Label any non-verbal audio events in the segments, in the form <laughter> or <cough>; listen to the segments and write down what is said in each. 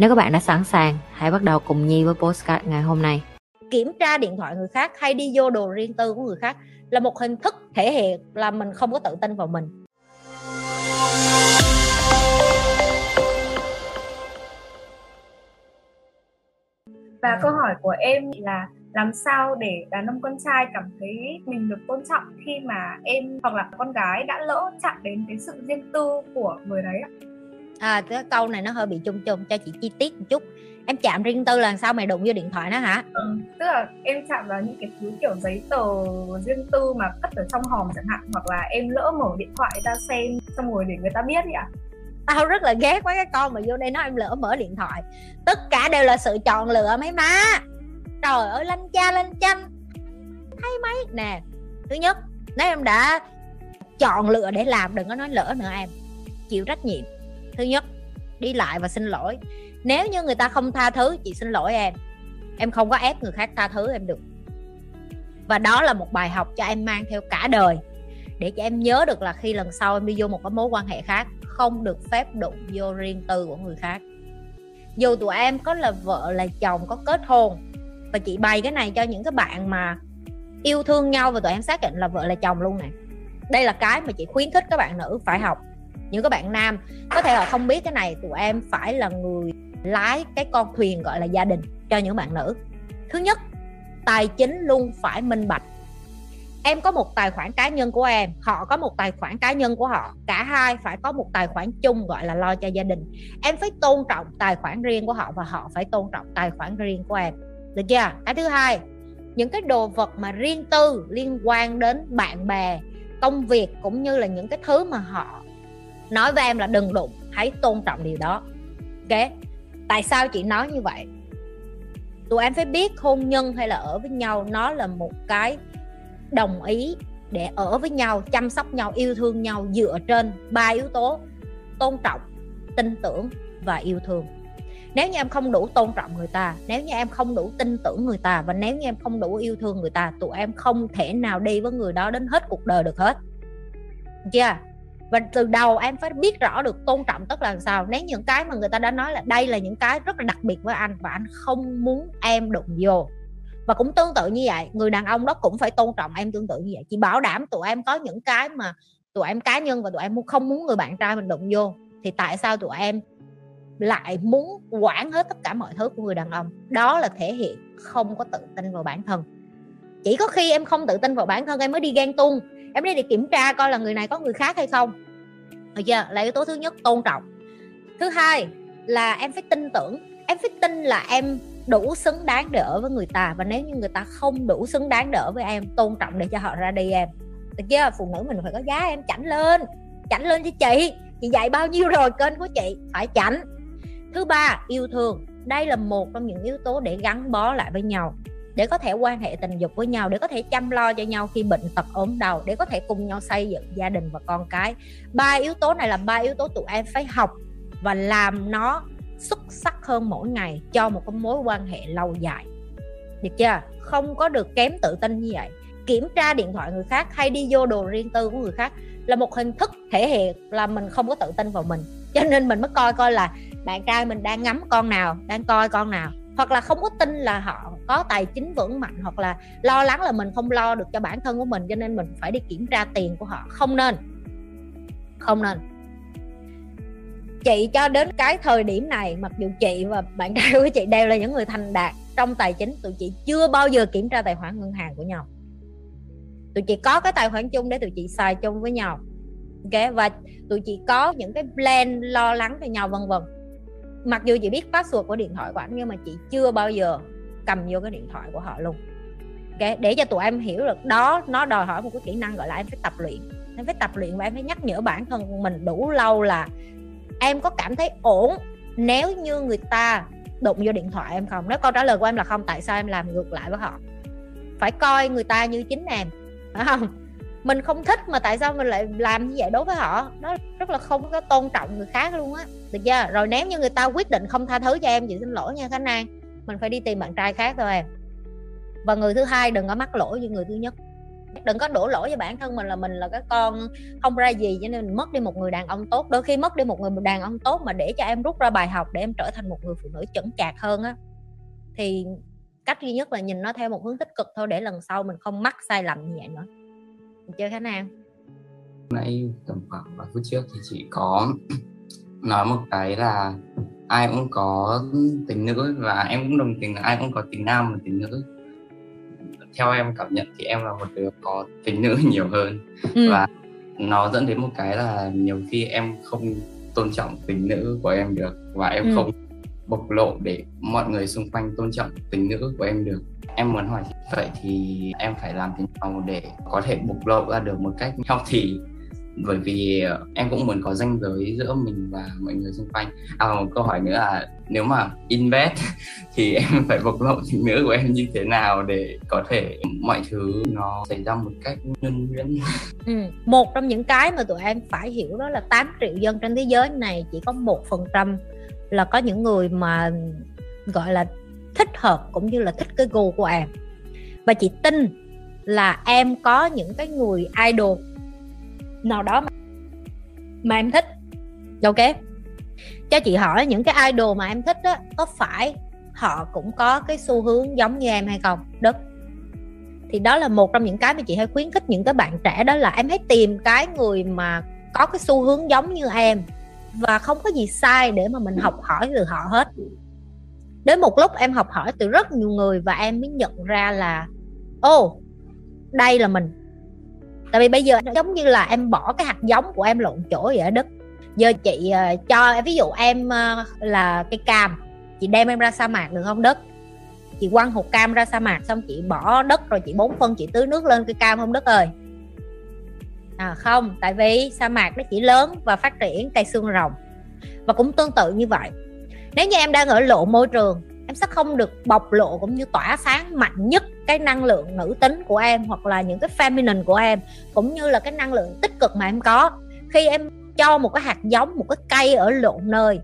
Nếu các bạn đã sẵn sàng, hãy bắt đầu cùng Nhi với postcard ngày hôm nay. Kiểm tra điện thoại người khác hay đi vô đồ riêng tư của người khác là một hình thức thể hiện là mình không có tự tin vào mình. Và câu hỏi của em là làm sao để đàn ông con trai cảm thấy mình được tôn trọng khi mà em hoặc là con gái đã lỡ chạm đến cái sự riêng tư của người đấy ạ? À cái câu này nó hơi bị chung chung cho chị chi tiết một chút. Em chạm riêng tư là sao mày đụng vô điện thoại nó hả? Ừ, tức là em chạm vào những cái thứ kiểu giấy tờ riêng tư mà cất ở trong hòm chẳng hạn hoặc là em lỡ mở điện thoại ra xem xong rồi để người ta biết vậy ạ. Tao rất là ghét mấy cái con mà vô đây nói em lỡ mở điện thoại. Tất cả đều là sự chọn lựa mấy má. Trời ơi lanh cha lanh chanh. Thấy mấy? Nè thứ nhất nếu em đã chọn lựa để làm đừng có nói lỡ nữa em. Chịu trách nhiệm thứ nhất, đi lại và xin lỗi. Nếu như người ta không tha thứ, chị xin lỗi em. Em không có ép người khác tha thứ em được. Và đó là một bài học cho em mang theo cả đời, để cho em nhớ được là khi lần sau em đi vô một cái mối quan hệ khác, không được phép đụng vô riêng tư của người khác. Dù tụi em có là vợ, là chồng, có kết hôn, và chị bày cái này cho những cái bạn mà yêu thương nhau và tụi em xác định là vợ, là chồng luôn này. Đây là cái mà chị khuyến khích các bạn nữ phải học những các bạn nam. Có thể là không biết cái này tụi em phải là người lái cái con thuyền gọi là gia đình cho những bạn nữ. Thứ nhất, tài chính luôn phải minh bạch. Em có một tài khoản cá nhân của em, họ có một tài khoản cá nhân của họ. Cả hai phải có một tài khoản chung gọi là lo cho gia đình. Em phải tôn trọng tài khoản riêng của họ và họ phải tôn trọng tài khoản riêng của em. Được chưa? Cái thứ hai, những cái đồ vật mà riêng tư liên quan đến bạn bè, công việc cũng như là những cái thứ mà họ nói với em là đừng đụng, hãy tôn trọng điều đó. Ok? Tại sao chị nói như vậy? Tụi em phải biết hôn nhân hay là ở với nhau, nó là một cái đồng ý để ở với nhau, chăm sóc nhau, yêu thương nhau dựa trên ba yếu tố tôn trọng, tin tưởng và yêu thương. Nếu như em không đủ tôn trọng người ta, nếu như em không đủ tin tưởng người ta và nếu như em không đủ yêu thương người ta, tụi em không thể nào đi với người đó đến hết cuộc đời được hết. Chưa? yeah và từ đầu em phải biết rõ được tôn trọng tức là sao. Nếu những cái mà người ta đã nói là đây là những cái rất là đặc biệt với anh và anh không muốn em đụng vô. Và cũng tương tự như vậy, người đàn ông đó cũng phải tôn trọng em tương tự như vậy. Chị bảo đảm tụi em có những cái mà tụi em cá nhân và tụi em không muốn người bạn trai mình đụng vô, thì tại sao tụi em lại muốn quản hết tất cả mọi thứ của người đàn ông? Đó là thể hiện không có tự tin vào bản thân. Chỉ có khi em không tự tin vào bản thân, em mới đi ghen tuông em đi để kiểm tra coi là người này có người khác hay không. Được chưa? Là yếu tố thứ nhất, tôn trọng. Thứ hai là em phải tin tưởng. Em phải tin là em đủ xứng đáng để ở với người ta. Và nếu như người ta không đủ xứng đáng đỡ với em, tôn trọng để cho họ ra đi em. Được chưa? Phụ nữ mình phải có giá em chảnh lên. Chảnh lên cho chị. Chị dạy bao nhiêu rồi, kênh của chị? Phải chảnh. Thứ ba, yêu thương. Đây là một trong những yếu tố để gắn bó lại với nhau để có thể quan hệ tình dục với nhau, để có thể chăm lo cho nhau khi bệnh tật ốm đau, để có thể cùng nhau xây dựng gia đình và con cái. Ba yếu tố này là ba yếu tố tụi em phải học và làm nó xuất sắc hơn mỗi ngày, cho một cái mối quan hệ lâu dài. Được chưa? Không có được kém tự tin như vậy. Kiểm tra điện thoại người khác hay đi vô đồ riêng tư của người khác là một hình thức thể hiện là mình không có tự tin vào mình. Cho nên mình mới coi coi là bạn trai mình đang ngắm con nào, đang coi con nào hoặc là không có tin là họ có tài chính vững mạnh, hoặc là lo lắng là mình không lo được cho bản thân của mình, cho nên mình phải đi kiểm tra tiền của họ. Không nên. Không nên. Chị cho đến cái thời điểm này, mặc dù chị và bạn trai của chị đều là những người thành đạt trong tài chính, tụi chị chưa bao giờ kiểm tra tài khoản ngân hàng của nhau. Tụi chị có cái tài khoản chung để tụi chị xài chung với nhau, ok? Và tụi chị có những cái plan lo lắng cho nhau, vân vân mặc dù chị biết password của điện thoại của anh nhưng mà chị chưa bao giờ cầm vô cái điện thoại của họ luôn. Okay? để cho tụi em hiểu được, đó, nó đòi hỏi một cái kỹ năng gọi là em phải tập luyện. Em phải tập luyện và em phải nhắc nhở bản thân mình đủ lâu là em có cảm thấy ổn nếu như người ta đụng vô điện thoại em không? Nếu câu trả lời của em là không, tại sao em làm ngược lại với họ? Phải coi người ta như chính em, phải không? Mình không thích mà tại sao mình lại làm như vậy đối với họ? Nó rất là không có tôn trọng người khác luôn á. Được chưa? Rồi nếu như người ta quyết định không tha thứ cho em chị xin lỗi nha khánh an mình phải đi tìm bạn trai khác thôi em. Và người thứ hai đừng có mắc lỗi như người thứ nhất. Đừng có đổ lỗi cho bản thân mình là mình là cái con không ra gì, cho nên mình mất đi một người đàn ông tốt. Đôi khi mất đi một người đàn ông tốt mà để cho em rút ra bài học để em trở thành một người phụ nữ chững chạc hơn á. Thì cách duy nhất là nhìn nó theo một hướng tích cực thôi, để lần sau mình không mắc sai lầm như vậy nữa chưa khả năng nãy tầm khoảng vài phút trước thì chị có <clears throat> nói một cái là ai cũng có tình nữ và em cũng đồng tình là ai cũng có tình nam và tình nữ theo em cảm nhận thì em là một đứa có tình nữ nhiều hơn ừ. và nó dẫn đến một cái là nhiều khi em không tôn trọng tình nữ của em được và em ừ. không bộc lộ để mọi người xung quanh tôn trọng tình nữ của em được em muốn hỏi vậy thì em phải làm thế nào để có thể bộc lộ ra được một cách healthy? Bởi vì ờ, em cũng muốn có ranh giới giữa mình và mọi người xung quanh. À một câu hỏi nữa là nếu mà invest <laughs> thì em phải bộc lộ tình nữ của em như thế nào để có thể mọi thứ nó xảy ra một cách nhân nhuyễn? <laughs> Ừ. một trong những cái mà tụi em phải hiểu đó là 8 triệu dân trên thế giới này chỉ có một phần trăm là có những người mà, gọi là, thích hợp cũng như là thích cái gu của em và chị tin là em có những cái người idol nào đó mà, mà em thích. Ok? Cho chị hỏi những cái idol mà em thích đó có phải họ cũng có cái xu hướng giống như em hay không? Đức. Thì đó là một trong những cái mà chị hay khuyến khích những cái bạn trẻ đó là em hãy tìm cái người mà có cái xu hướng giống như em và không có gì sai để mà mình học hỏi từ họ hết. Đến một lúc em học hỏi từ rất nhiều người và em mới nhận ra là ô oh, đây là mình. Tại vì bây giờ nó giống như là em bỏ cái hạt giống của em lộn chỗ vậy ở đất giờ chị uh, cho ví dụ em uh, là cây cam chị đem em ra sa mạc được không đất chị quăng hột cam ra sa mạc xong chị bỏ đất rồi chị bón phân chị tưới nước lên cây cam không đất ơi? À không tại vì sa mạc nó chỉ lớn và phát triển cây xương rồng. Và cũng tương tự như vậy. Nếu như em đang ở lộ môi trường sẽ không được bộc lộ cũng như tỏa sáng mạnh nhất cái năng lượng nữ tính của em hoặc là những cái feminine của em, cũng như là cái năng lượng tích cực mà em có. Khi em cho một cái hạt giống, một cái cây ở lộn nơi,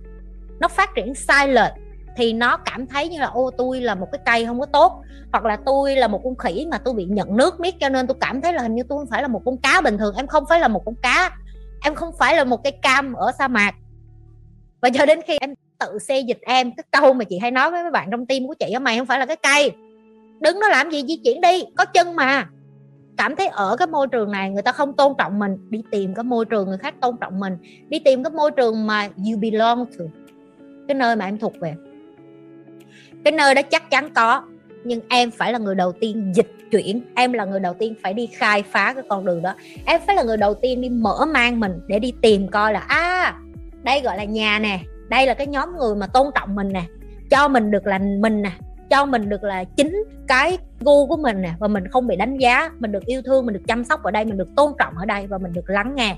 nó phát triển sai lệch thì nó cảm thấy như là, ô, tôi là một cái cây không có tốt, hoặc là tôi là một con khỉ mà tôi bị nhận nước miết cho nên tôi cảm thấy là hình như tôi không phải là một con cá bình thường, em không phải là một con cá, em không phải là một cái cam ở sa mạc. Và cho đến khi em tự xê dịch em. Cái câu mà chị hay nói với mấy bạn trong tim của chị mày không phải là cái cây. Đứng đó làm gì, di chuyển đi, có chân mà. Cảm thấy ở cái môi trường này người ta không tôn trọng mình, đi tìm cái môi trường người khác tôn trọng mình, đi tìm cái môi trường mà you belong to. Cái nơi mà em thuộc về. Cái nơi đó chắc chắn có, nhưng em phải là người đầu tiên dịch chuyển. Em là người đầu tiên phải đi khai phá cái con đường đó. Em phải là người đầu tiên đi mở mang mình để đi tìm coi là à đây gọi là nhà nè đây là cái nhóm người mà tôn trọng mình nè, cho mình được là mình nè, cho mình được là chính cái gu của mình nè, và mình không bị đánh giá, mình được yêu thương, mình được chăm sóc ở đây, mình được tôn trọng ở đây, và mình được lắng nghe.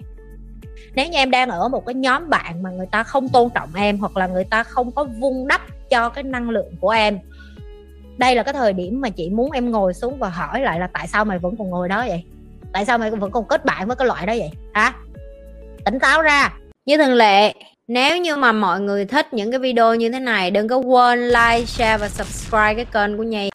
Nếu như em đang ở một cái nhóm bạn mà người ta không tôn trọng em, hoặc là người ta không có vun đắp cho cái năng lượng của em, đây là cái thời điểm mà chị muốn em ngồi xuống và hỏi lại là tại sao mày vẫn còn ngồi đó vậy? Tại sao mày vẫn còn kết bạn với cái loại đó vậy? Hả? Tỉnh táo ra. Như thường lệ nếu như mà mọi người thích những cái video như thế này đừng có quên like, share và subscribe cái kênh của Nhi.